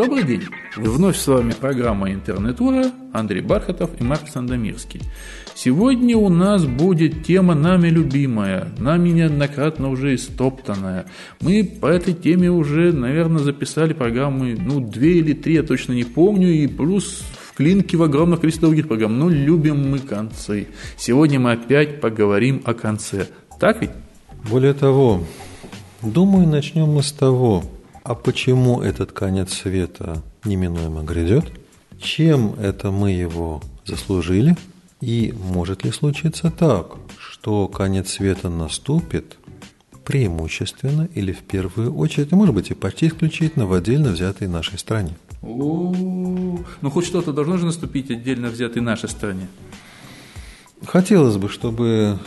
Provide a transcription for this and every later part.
Добрый день! Вновь с вами программа «Интернетура» Андрей Бархатов и Марк Сандомирский. Сегодня у нас будет тема нами любимая, нами неоднократно уже истоптанная. Мы по этой теме уже, наверное, записали программы, ну, две или три, я точно не помню, и плюс в клинке в огромное количество других программ. Но любим мы концы. Сегодня мы опять поговорим о конце. Так ведь? Более того, думаю, начнем мы с того, а почему этот конец света неминуемо грядет? Чем это мы его заслужили? И может ли случиться так, что конец света наступит преимущественно или в первую очередь, может быть и почти исключительно в отдельно взятой нашей стране? Ну хоть что-то должно же наступить отдельно взятой нашей стране. Хотелось бы, чтобы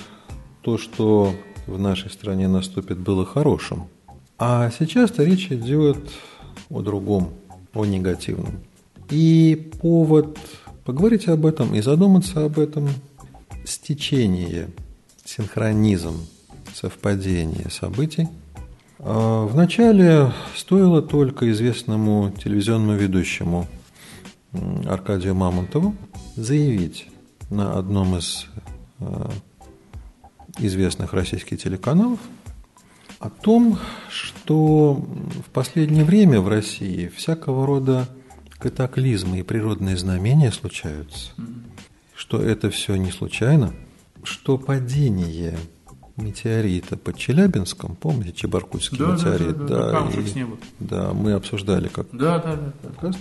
то, что в нашей стране наступит, было хорошим. А сейчас-то речь идет о другом, о негативном. И повод поговорить об этом и задуматься об этом – стечение, синхронизм, совпадение событий. А Вначале стоило только известному телевизионному ведущему Аркадию Мамонтову заявить на одном из а, известных российских телеканалов – о том, что в последнее время в России всякого рода катаклизмы и природные знамения случаются, что это все не случайно, что падение метеорита под Челябинском, помните, Чебаркульский да, метеорит, да, да, да, да, с неба. да, мы обсуждали как да, да, да, подкаст.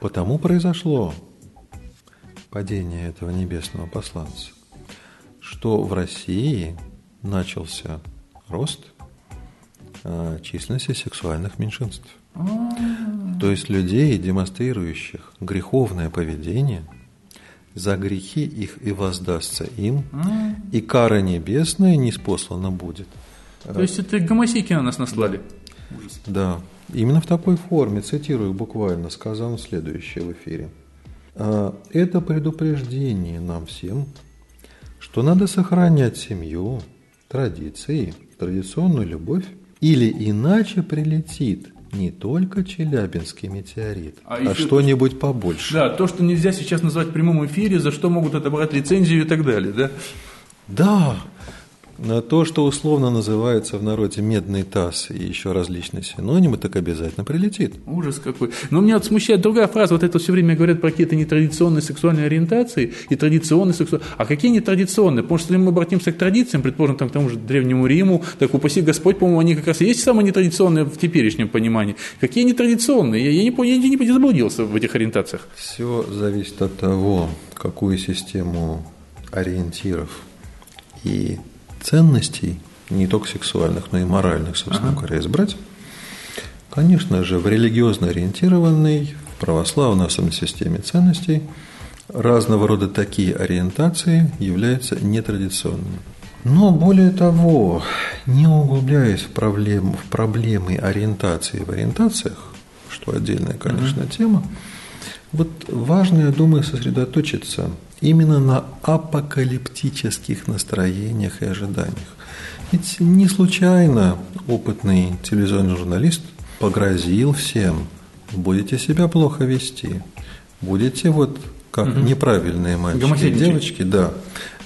Потому произошло падение этого небесного посланца, что в России начался рост а, численности сексуальных меньшинств. То есть людей, демонстрирующих греховное поведение, за грехи их и воздастся им, и кара небесная не спослана будет. То есть это гомосеки на нас наслали? Да, именно в такой форме, цитирую буквально, сказано следующее в эфире. «А, это предупреждение нам всем, что надо сохранять семью, традиции – традиционную любовь, или иначе прилетит не только Челябинский метеорит, а, а что-нибудь побольше. Да, то, что нельзя сейчас назвать в прямом эфире, за что могут отобрать лицензию и так далее, да? Да, то, что условно называется в народе медный таз и еще различные синонимы, так обязательно прилетит. Ужас какой. Но меня вот смущает другая фраза. Вот это все время говорят про какие-то нетрадиционные сексуальные ориентации и традиционные сексуальные. А какие нетрадиционные? Потому что если мы обратимся к традициям, предположим, там, к тому же Древнему Риму, так упаси Господь, по-моему, они как раз и есть самые нетрадиционные в теперешнем понимании. Какие нетрадиционные? Я, я, не, я не, не заблудился в этих ориентациях. Все зависит от того, какую систему ориентиров и ценностей, не только сексуальных, но и моральных, собственно ага. говоря, избрать, конечно же, в религиозно ориентированной, в православной, особенно системе ценностей, разного рода такие ориентации являются нетрадиционными. Но более того, не углубляясь в, проблем, в проблемы ориентации в ориентациях, что отдельная, конечно, mm тема, вот важно, я думаю, сосредоточиться именно на апокалиптических настроениях и ожиданиях. Ведь не случайно опытный телевизионный журналист погрозил всем, будете себя плохо вести, будете вот как угу. неправильные мальчики и девочки, да,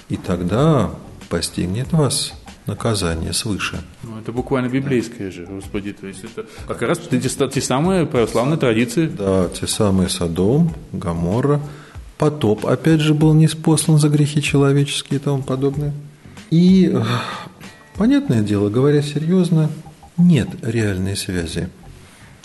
и тогда постигнет вас наказание свыше. Ну, это буквально библейское же, Господи. То есть это как раз те, те самые православные традиции. Да, те самые Содом, Гаморра, потоп, опять же, был не спослан за грехи человеческие и тому подобное. И, понятное дело, говоря серьезно, нет реальной связи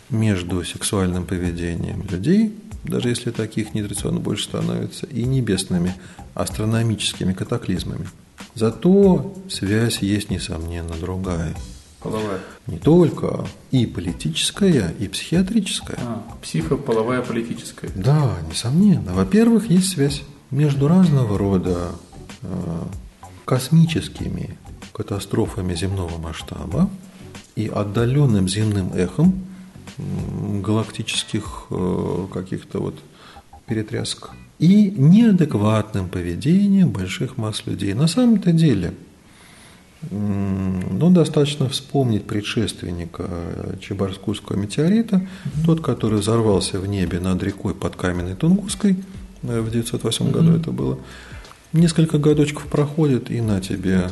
между сексуальным поведением людей, даже если таких нетрадиционно больше становится, и небесными астрономическими катаклизмами. Зато связь есть, несомненно, другая. Половая. Не только, и политическая, и психиатрическая. А, психополовая политическая. Да, несомненно. Во-первых, есть связь между разного рода э, космическими катастрофами земного масштаба и отдаленным земным эхом галактических э, каких-то вот перетрясок и неадекватным поведением больших масс людей. На самом-то деле Ну, достаточно вспомнить предшественника Чебарскурского метеорита, mm-hmm. тот, который взорвался в небе над рекой под Каменной Тунгусской, э, в 908 mm-hmm. году это было. Несколько годочков проходит, и на тебе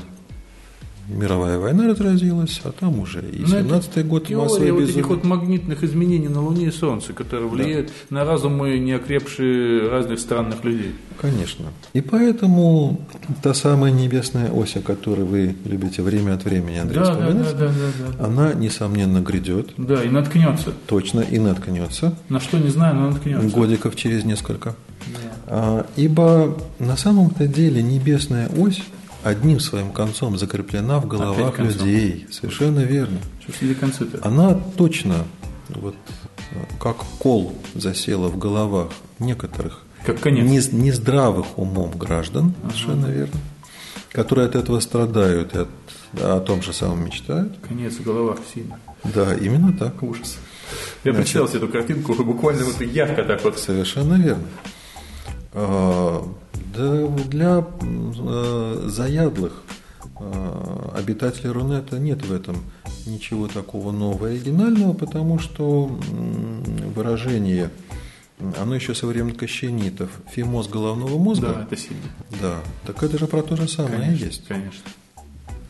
мировая война разразилась, а там уже и 17-й ну, год массовой вот этих вот магнитных изменений на Луне и Солнце, которые влияют да. на разумы неокрепшие разных странных людей. Конечно. И поэтому та самая небесная ось, о которой вы любите время от времени, Андрей, да, вспоминать, да, да, да, да, она, несомненно, грядет. Да, и наткнется. Точно, и наткнется. На что не знаю, но наткнется. Годиков через несколько. Да. А, ибо на самом-то деле небесная ось одним своим концом закреплена в головах людей. Совершенно верно. Она точно вот как кол засела в головах некоторых как конец. Не, нездравых умом граждан, ага. совершенно верно, которые от этого страдают и от, о том же самом мечтают. Конец в головах сильно. Да, именно так. Ужас. Я Значит, себе эту картинку, буквально вот ярко так вот. Совершенно верно. Да для э, заядлых э, обитателей Рунета нет в этом ничего такого нового и оригинального, потому что выражение, оно еще со времен кощенитов, фимоз головного мозга. Да, это сильно. Да, так это же про то же самое конечно, есть. Конечно.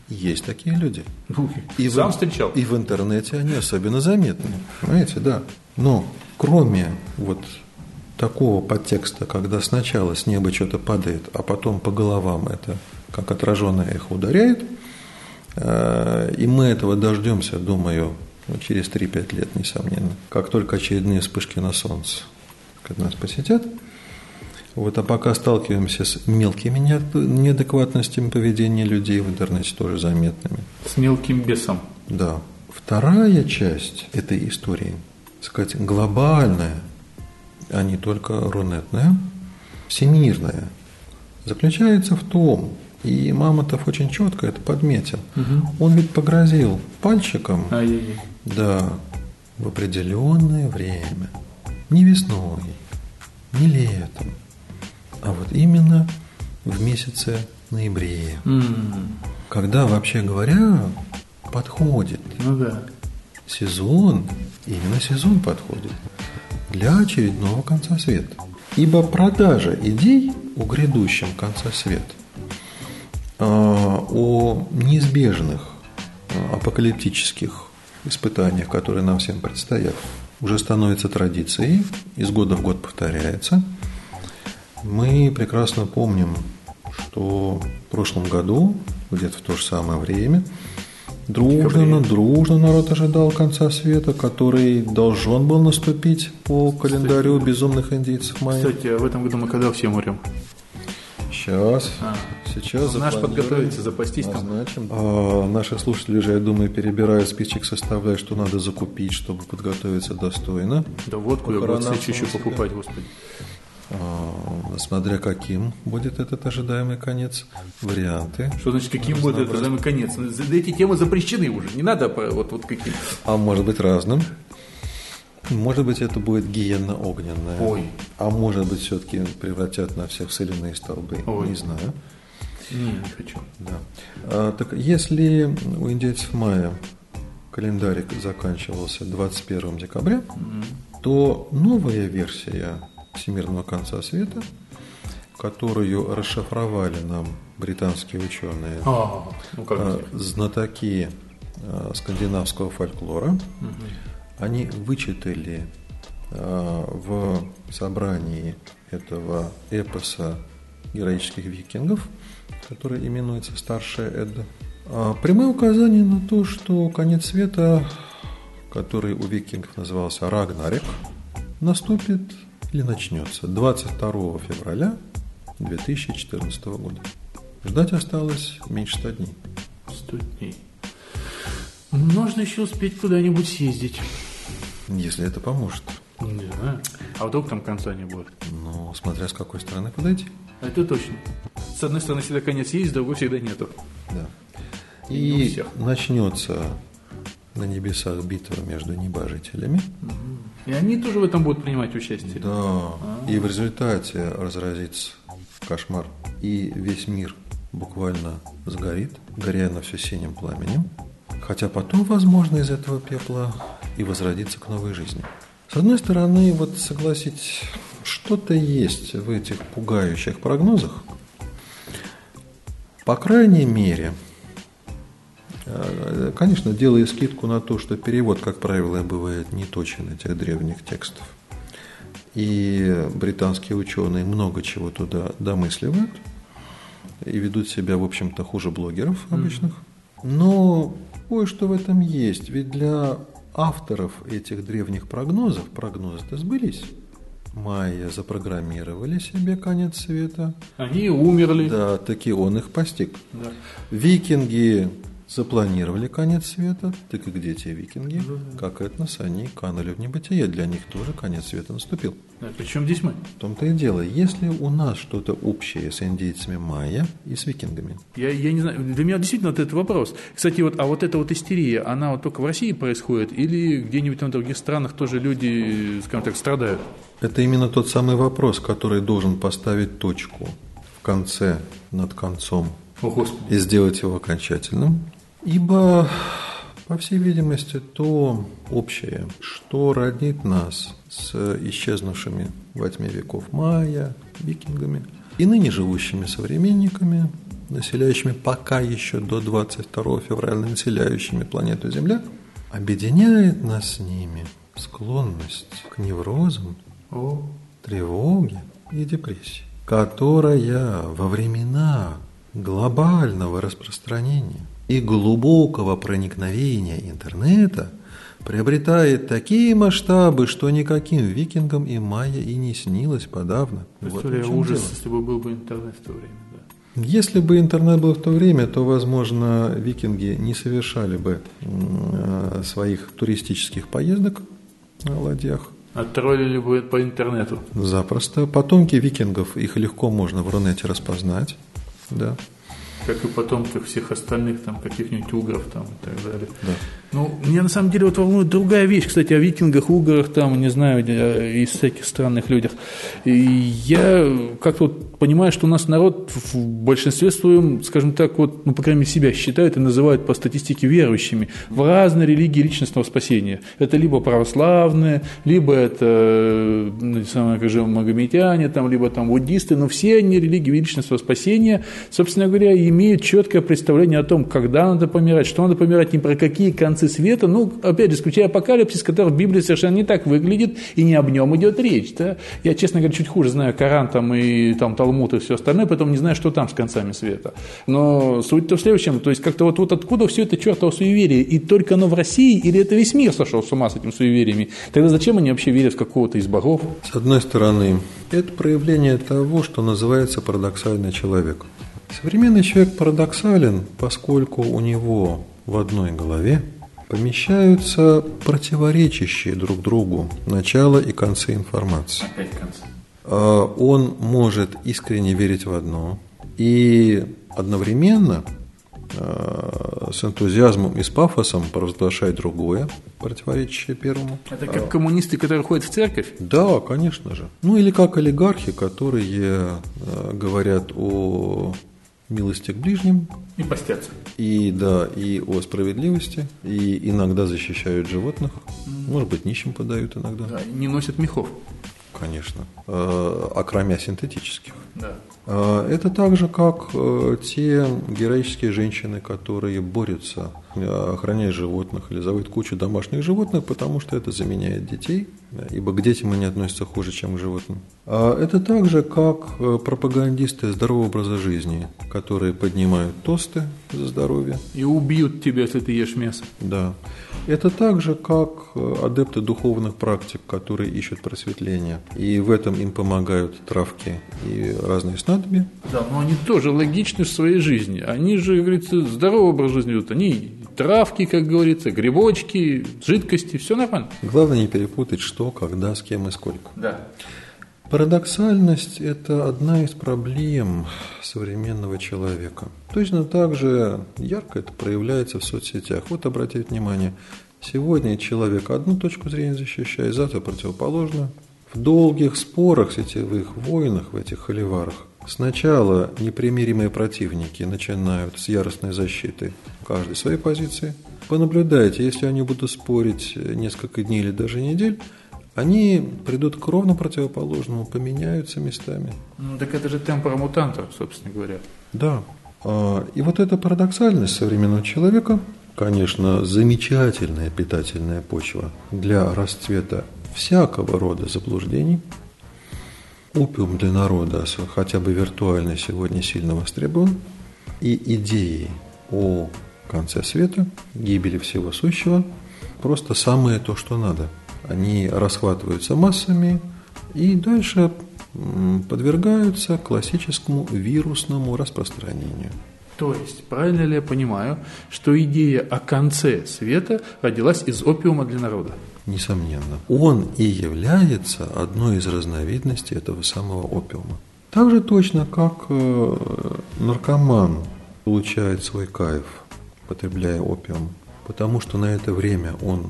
Есть такие люди. Ну, и сам в, встречал. И в интернете они особенно заметны. Понимаете, да. Но кроме вот такого подтекста, когда сначала с неба что-то падает, а потом по головам это как отраженное эхо ударяет, э, и мы этого дождемся, думаю, через 3-5 лет, несомненно, как только очередные вспышки на Солнце нас посетят. Вот, а пока сталкиваемся с мелкими неадекватностями поведения людей в интернете тоже заметными. С мелким бесом. Да. Вторая часть этой истории, сказать, глобальная, а не только рунетная, всемирная, заключается в том, и Мамонтов очень четко это подметил, угу. он ведь погрозил пальчиком, Ай-яй-яй. да, в определенное время, не весной, не летом, а вот именно в месяце ноябре, mm. когда, вообще говоря, подходит ну, да. сезон, именно сезон подходит для очередного конца света. Ибо продажа идей о грядущем конце света, а, о неизбежных а, апокалиптических испытаниях, которые нам всем предстоят, уже становится традицией, из года в год повторяется. Мы прекрасно помним, что в прошлом году, где-то в то же самое время, Дружно, дружно народ ожидал конца света, который должен был наступить по календарю кстати, безумных индейцев майя. Кстати, а в этом году мы когда все умрем? Сейчас. А, сейчас ну, Наш подготовиться, запастись назначим. там. А, наши слушатели же, я думаю, перебирают спичек, составляют, что надо закупить, чтобы подготовиться достойно. Да водку я буду еще покупать, господи. А, смотря каким будет этот ожидаемый конец, варианты. Что значит, каким будет этот ожидаемый конец? Эти темы запрещены уже, не надо вот, вот каким. А может быть разным. Может быть, это будет гиенно-огненное. Ой. А может быть, все-таки превратят на всех соляные столбы. Ой. Не знаю. Не, не хочу. Да. А, так если у индейцев майя календарик заканчивался 21 декабря, mm-hmm. то новая версия всемирного конца света, которую расшифровали нам британские ученые, а, ну а, знатоки а, скандинавского фольклора. Угу. Они вычитали а, в собрании этого эпоса героических викингов, который именуется «Старшая Эдда», прямое указание на то, что конец света, который у викингов назывался Рагнарек, наступит или начнется 22 февраля 2014 года. Ждать осталось меньше 100 дней. 100 дней. Можно еще успеть куда-нибудь съездить. Если это поможет. Не знаю. А вдруг там конца не будет? Ну, смотря с какой стороны подойти. Это точно. С одной стороны всегда конец есть, с другой всегда нету. Да. И начнется на небесах битва между небожителями. И они тоже в этом будут принимать участие? Да. А-а-а. И в результате разразится кошмар. И весь мир буквально сгорит, горя на все синим пламенем, хотя потом, возможно, из этого пепла и возродиться к новой жизни. С одной стороны, вот согласитесь, что-то есть в этих пугающих прогнозах. По крайней мере, конечно, делая скидку на то, что перевод, как правило, бывает неточен этих древних текстов. И британские ученые много чего туда домысливают и ведут себя, в общем-то, хуже блогеров обычных. Но кое-что в этом есть. Ведь для авторов этих древних прогнозов прогнозы-то сбылись. Майя запрограммировали себе конец света. Они умерли. Да, таки он их постиг. Да. Викинги запланировали конец света, так и где те викинги, да, как этнос, они канули в небытие, для них тоже конец света наступил. Да, причем здесь мы? В том-то и дело, если у нас что-то общее с индейцами майя и с викингами? Я, я не знаю, для меня действительно вот этот вопрос. Кстати, вот, а вот эта вот истерия, она вот только в России происходит или где-нибудь в других странах тоже люди, скажем так, страдают? Это именно тот самый вопрос, который должен поставить точку в конце над концом О, и сделать его окончательным. Ибо, по всей видимости, то общее, что роднит нас с исчезнувшими во тьме веков майя, викингами и ныне живущими современниками, населяющими пока еще до 22 февраля населяющими планету Земля, объединяет нас с ними склонность к неврозам, О. тревоге и депрессии, которая во времена глобального распространения и глубокого проникновения интернета приобретает такие масштабы, что никаким викингам и майя и не снилось подавно. История Вот ужас, дело. если бы был бы интернет в то время. Да. Если бы интернет был в то время, то, возможно, викинги не совершали бы э, своих туристических поездок на ладьях. Оттроллили бы по интернету. Запросто. Потомки викингов, их легко можно в Рунете распознать. Да. Как и потомков всех остальных, там, каких-нибудь угров там, и так далее. Да. Ну, меня на самом деле вот волнует другая вещь, кстати, о викингах, уграх, там, не знаю, э, и всяких странных людях. И я как-то вот понимаю, что у нас народ в большинстве своем, скажем так, вот, ну, по крайней мере, себя считают и называют по статистике верующими в разные религии личностного спасения. Это либо православные, либо это, э, ну, не самое, как же, магометяне, там, либо там буддисты, но все они религии личностного спасения, собственно говоря, имеют четкое представление о том, когда надо помирать, что надо помирать, ни про какие концы света, ну, опять же, исключая апокалипсис, который в Библии совершенно не так выглядит, и не об нем идет речь. Да? Я, честно говоря, чуть хуже знаю Коран там, и там, Талмуд и все остальное, поэтому не знаю, что там с концами света. Но суть-то в следующем, то есть как-то вот, вот откуда все это чертово суеверие, и только оно в России, или это весь мир сошел с ума с этими суевериями? Тогда зачем они вообще верят в какого-то из богов? С одной стороны, это проявление того, что называется парадоксальный человек. Современный человек парадоксален, поскольку у него в одной голове помещаются противоречащие друг другу начало и концы информации. Опять концы. А, Он может искренне верить в одно и одновременно а, с энтузиазмом и с пафосом провозглашать другое, противоречащее первому. Это как коммунисты, которые ходят в церковь? Да, конечно же. Ну или как олигархи, которые э, говорят о милости к ближним, И постятся. и да, и о справедливости, и иногда защищают животных, может быть, нищим подают иногда, Да, не носят мехов. Конечно, э, окромя синтетических. Да. Э, Это так же, как э, те героические женщины, которые борются, охраняя животных или заводят кучу домашних животных, потому что это заменяет детей, ибо к детям они относятся хуже, чем к животным. А Это так же, как э, пропагандисты здорового образа жизни, которые поднимают тосты за здоровье, И убьют тебя, если ты ешь мясо. да. Это так же, как э, адепты духовных практик, которые ищут просветление. И в этом им помогают травки и разные снадобья. Да, но они тоже логичны в своей жизни. Они же, говорится, здоровый образ жизни ведут. Они травки, как говорится, грибочки, жидкости, все нормально. Главное не перепутать, что, когда, с кем и сколько. Да. Парадоксальность – это одна из проблем современного человека. Точно так же ярко это проявляется в соцсетях. Вот обратите внимание, сегодня человек одну точку зрения защищает, завтра противоположную. В долгих спорах, сетевых войнах, в этих холиварах Сначала непримиримые противники начинают с яростной защиты каждой своей позиции. Понаблюдайте, если они будут спорить несколько дней или даже недель, они придут к ровно противоположному, поменяются местами. Ну, так это же темпора мутанта, собственно говоря. Да. А, и вот эта парадоксальность современного человека, конечно, замечательная питательная почва для расцвета всякого рода заблуждений. Опиум для народа, хотя бы виртуальный, сегодня сильно востребован. И идеи о конце света, гибели всего сущего, просто самое то, что надо. Они расхватываются массами и дальше подвергаются классическому вирусному распространению. То есть, правильно ли я понимаю, что идея о конце света родилась из опиума для народа? Несомненно. Он и является одной из разновидностей этого самого опиума. Так же точно, как э, наркоман получает свой кайф, потребляя опиум, потому что на это время он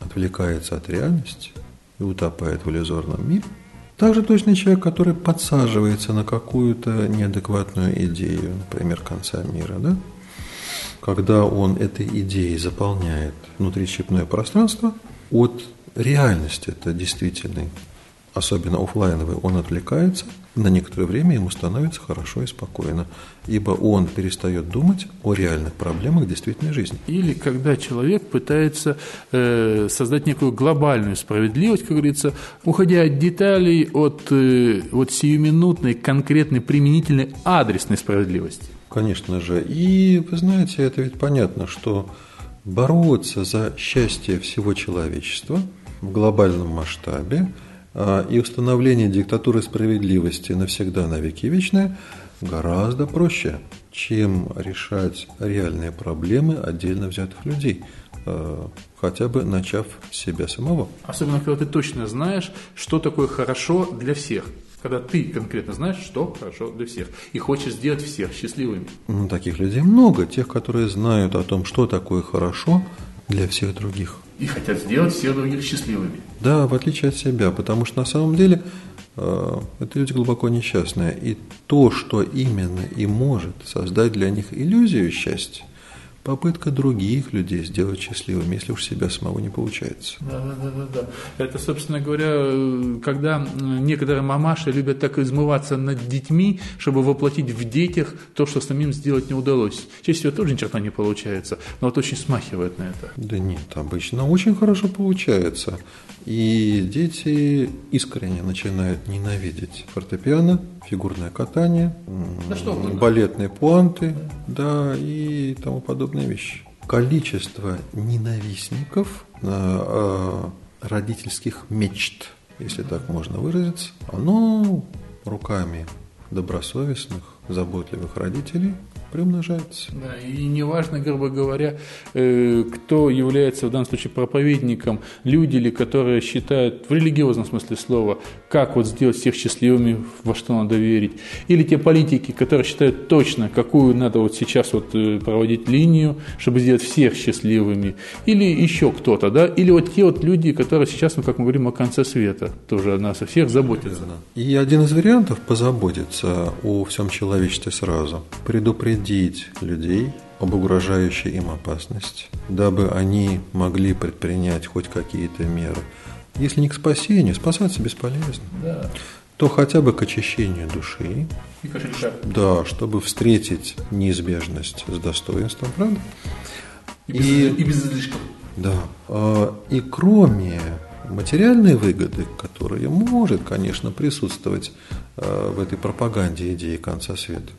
отвлекается от реальности и утопает в иллюзорном мире. Также точно человек, который подсаживается на какую-то неадекватную идею, например, конца мира, да? когда он этой идеей заполняет внутричепное пространство, от реальности это действительный, особенно офлайновый, он отвлекается – на некоторое время ему становится хорошо и спокойно, ибо он перестает думать о реальных проблемах действительной жизни. Или когда человек пытается э, создать некую глобальную справедливость, как говорится, уходя от деталей, от э, вот сиюминутной, конкретной, применительной, адресной справедливости. Конечно же. И вы знаете, это ведь понятно, что бороться за счастье всего человечества в глобальном масштабе – и установление диктатуры справедливости навсегда, навеки вечное гораздо проще, чем решать реальные проблемы отдельно взятых людей, а, хотя бы начав с себя самого. Особенно, когда ты точно знаешь, что такое хорошо для всех. Когда ты конкретно знаешь, что хорошо для всех. И хочешь сделать всех счастливыми. Ну, таких людей много. Тех, которые знают о том, что такое хорошо для всех других и хотят сделать всех других счастливыми. Да, в отличие от себя, потому что на самом деле э, это люди глубоко несчастные. И то, что именно и может создать для них иллюзию счастья, попытка других людей сделать счастливыми, если уж себя самого не получается. Да, да, да, да, да. Это, собственно говоря, когда некоторые мамаши любят так измываться над детьми, чтобы воплотить в детях то, что самим сделать не удалось. Чаще всего тоже ни черта не получается, но вот очень смахивает на это. Да нет, обычно очень хорошо получается. И дети искренне начинают ненавидеть фортепиано, фигурное катание, да что балетные пуанты, да, и тому подобные вещи. Количество ненавистников, э, родительских мечт, если так можно выразиться, оно руками добросовестных, заботливых родителей приумножается. Да, и неважно, грубо говоря, э, кто является в данном случае проповедником, люди ли, которые считают в религиозном смысле слова, как вот сделать всех счастливыми, во что надо верить, или те политики, которые считают точно, какую надо вот сейчас вот э, проводить линию, чтобы сделать всех счастливыми, или еще кто-то, да, или вот те вот люди, которые сейчас, ну, как мы говорим, о конце света, тоже о нас о всех заботятся. И один из вариантов позаботиться о всем человечестве сразу, предупредить предупредить людей об угрожающей им опасности, дабы они могли предпринять хоть какие-то меры. Если не к спасению, спасаться бесполезно, да. то хотя бы к очищению души. И кошелька. Да, чтобы встретить неизбежность с достоинством, правда? И без, и, и без излишков. Да. А, и кроме материальной выгоды, которая может, конечно, присутствовать а, в этой пропаганде идеи конца света,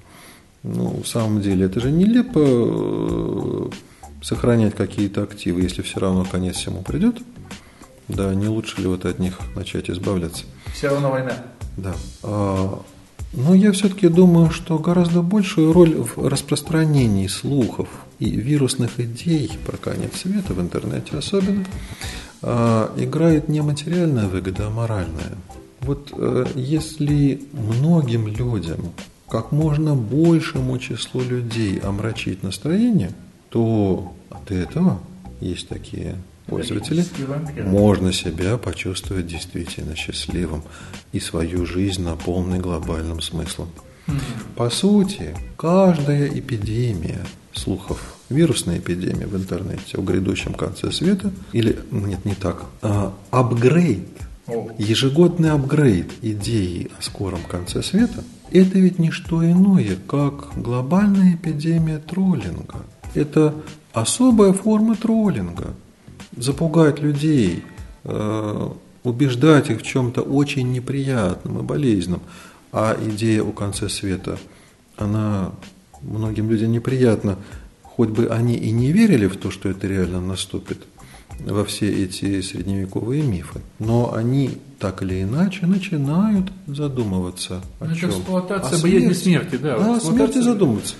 ну, в самом деле, это же нелепо э, сохранять какие-то активы, если все равно конец всему придет. Да, не лучше ли вот от них начать избавляться? Все равно война. Да. А, но я все-таки думаю, что гораздо большую роль в распространении слухов и вирусных идей про конец света в интернете особенно а, играет не материальная выгода, а моральная. Вот э, если многим людям как можно большему числу людей омрачить настроение, то от этого есть такие пользователи, можно себя почувствовать действительно счастливым и свою жизнь наполненной глобальным смыслом. По сути, каждая эпидемия слухов, вирусная эпидемия в интернете о грядущем конце света, или, нет, не так, а, апгрейд, ежегодный апгрейд идеи о скором конце света, это ведь не что иное, как глобальная эпидемия троллинга. Это особая форма троллинга. Запугать людей, э, убеждать их в чем-то очень неприятном и болезненном. А идея о конце света, она многим людям неприятна, хоть бы они и не верили в то, что это реально наступит, во все эти средневековые мифы. Но они так или иначе начинают задумываться о Это чем. эксплуатация о боязни смерти, да. Да, о смерти задуматься.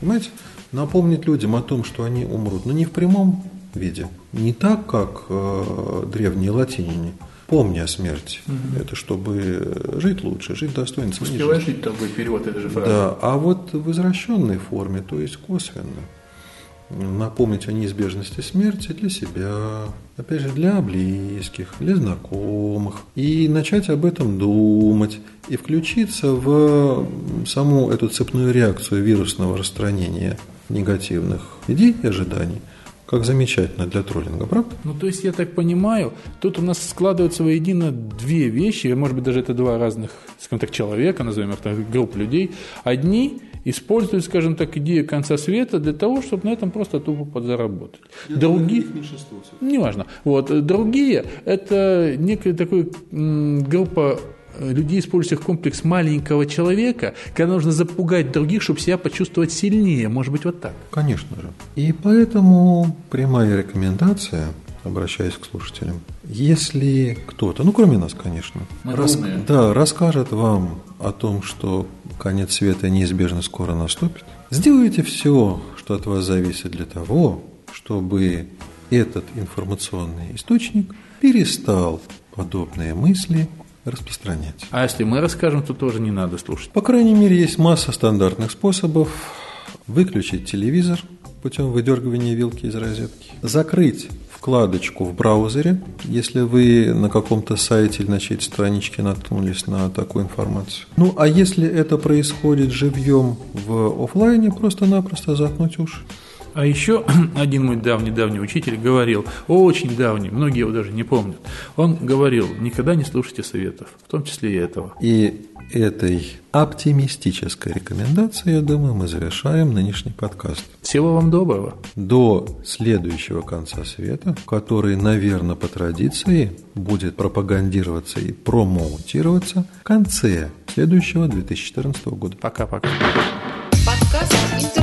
Понимаете? Напомнить людям о том, что они умрут, но не в прямом виде. Не так, как э, древние латиняне. Помни о смерти. Это чтобы жить лучше, жить достойно. Успеваешь жить, там будет перевод этой же фразы. Да, а вот в извращенной форме, то есть косвенно, напомнить о неизбежности смерти для себя, опять же, для близких, для знакомых, и начать об этом думать, и включиться в саму эту цепную реакцию вирусного распространения негативных идей и ожиданий, как замечательно для троллинга, правда? Ну, то есть, я так понимаю, тут у нас складываются воедино две вещи, может быть, даже это два разных, скажем так, человека, назовем их так, групп людей. Одни используют, скажем так, идею конца света для того, чтобы на этом просто тупо подзаработать. Другие, неважно. Вот, другие – это некая такая м, группа людей, использующих комплекс маленького человека, когда нужно запугать других, чтобы себя почувствовать сильнее. Может быть, вот так. Конечно же. И поэтому прямая рекомендация, обращаясь к слушателям, если кто-то, ну кроме нас, конечно, Мы рас- да, расскажет вам о том, что конец света неизбежно скоро наступит, сделайте все, что от вас зависит для того, чтобы этот информационный источник перестал подобные мысли распространять. А если мы расскажем, то тоже не надо слушать. По крайней мере, есть масса стандартных способов выключить телевизор путем выдергивания вилки из розетки, закрыть вкладочку в браузере, если вы на каком-то сайте или на чьей-то страничке наткнулись на такую информацию. Ну, а если это происходит живьем в офлайне, просто-напросто заткнуть уши. А еще один мой давний-давний учитель говорил, очень давний, многие его даже не помнят, он говорил, никогда не слушайте советов, в том числе и этого. И этой оптимистической рекомендацией, я думаю, мы завершаем нынешний подкаст. Всего вам доброго. до следующего конца света, который, наверное, по традиции будет пропагандироваться и промоутироваться в конце следующего 2014 года. Пока-пока. Подкаст